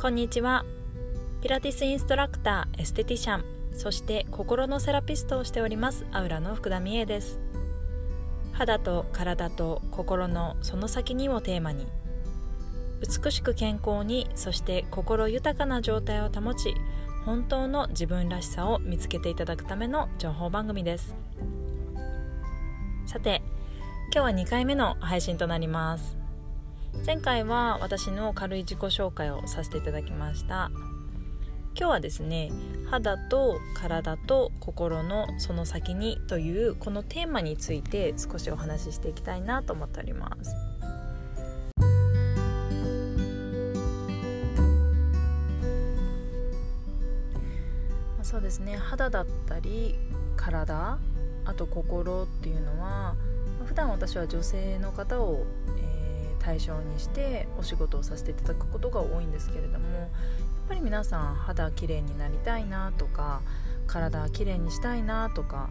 こんにちは。ピラティスインストラクターエステティシャン。そして心のセラピストをしておりますアウラの福田美恵です。肌と体と心のその先にをテーマに美しく健康にそして心豊かな状態を保ち本当の自分らしさを見つけていただくための情報番組です。さて今日は2回目の配信となります。前回は私の軽い自己紹介をさせていただきました。今日はですね肌と体と心のその先にというこのテーマについて少しお話ししていきたいなと思っております。そうですね肌だったり体あと心っていうのは普段私は女性の方を、対象にしてお仕事をさせていただくことが多いんですけれどもやっぱり皆さん肌きれいになりたいなとか体きれいにしたいなとか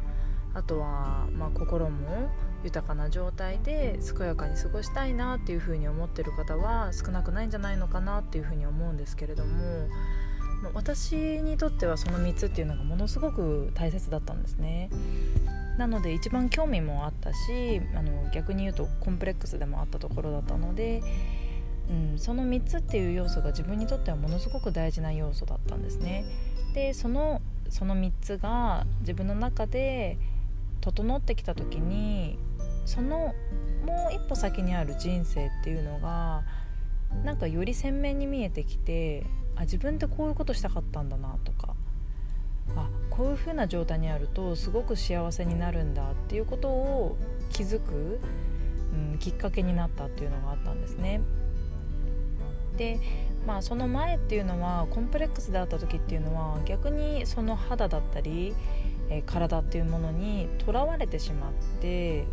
あとは、ま、心も豊かな状態で健やかに過ごしたいなっていうふうに思ってる方は少なくないんじゃないのかなっていうふうに思うんですけれども私にとってはその3つっていうのがものすごく大切だったんですね。なので一番興味もあったしあの逆に言うとコンプレックスでもあったところだったので、うん、その3つっていう要素が自分にとってはものすごく大事な要素だったんですね。でそのその3つが自分の中で整ってきた時にそのもう一歩先にある人生っていうのがなんかより鮮明に見えてきてあ自分ってこういうことしたかったんだなとかあこういう風な状態にあるとすごく幸せになるんだっていうことを気づく、うん、きっかけになったっていうのがあったんですね。でまあその前っていうのはコンプレックスであった時っていうのは逆にその肌だったり、え、体っていうものにとらわれてしまって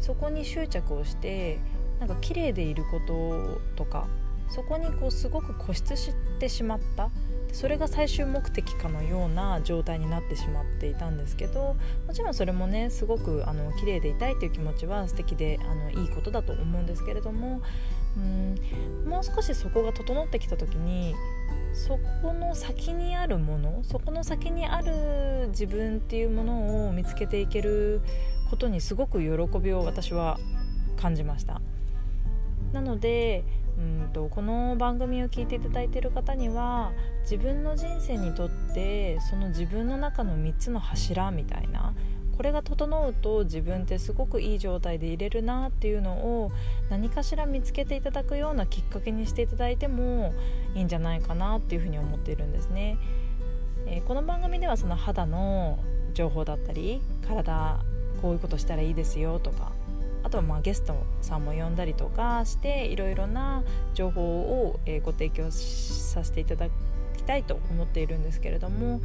そこに執着をしてなんか綺麗でいることとかそこにこうすごく固執してしまった。それが最終目的かのような状態になってしまっていたんですけどもちろんそれもねすごくあの綺麗でいたいという気持ちは素敵であのいいことだと思うんですけれどもうんもう少しそこが整ってきた時にそこの先にあるものそこの先にある自分っていうものを見つけていけることにすごく喜びを私は感じました。なのでうんとこの番組を聞いていただいている方には自分の人生にとってその自分の中の3つの柱みたいなこれが整うと自分ってすごくいい状態でいれるなっていうのを何かしら見つけていただくようなきっかけにしていただいてもいいんじゃないかなっていうふうに思っているんですね。えー、この番組ではその肌の情報だったり体こういうことしたらいいですよとかあとはまあゲストさんも呼んだりとかしていろいろな情報を、えご提供させていただきたいと思っているんですけれども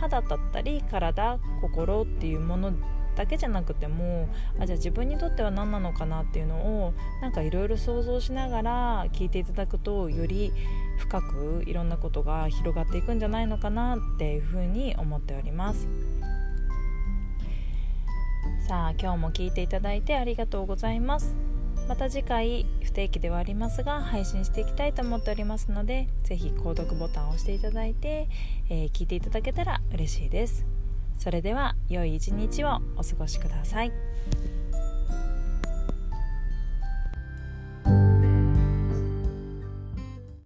肌だったり体心っていうものだけじゃなくてもあじゃあ自分にとっては何なのかなっていうのをなんかいろいろ想像しながら聞いていただくとより深くいろんなことが広がっていくんじゃないのかなっていうふうに思っております。さあ今日も聞いていただいてありがとうございますまた次回不定期ではありますが配信していきたいと思っておりますので是非購読ボタンを押していただいて、えー、聞いていただけたら嬉しいですそれでは良い一日をお過ごしください。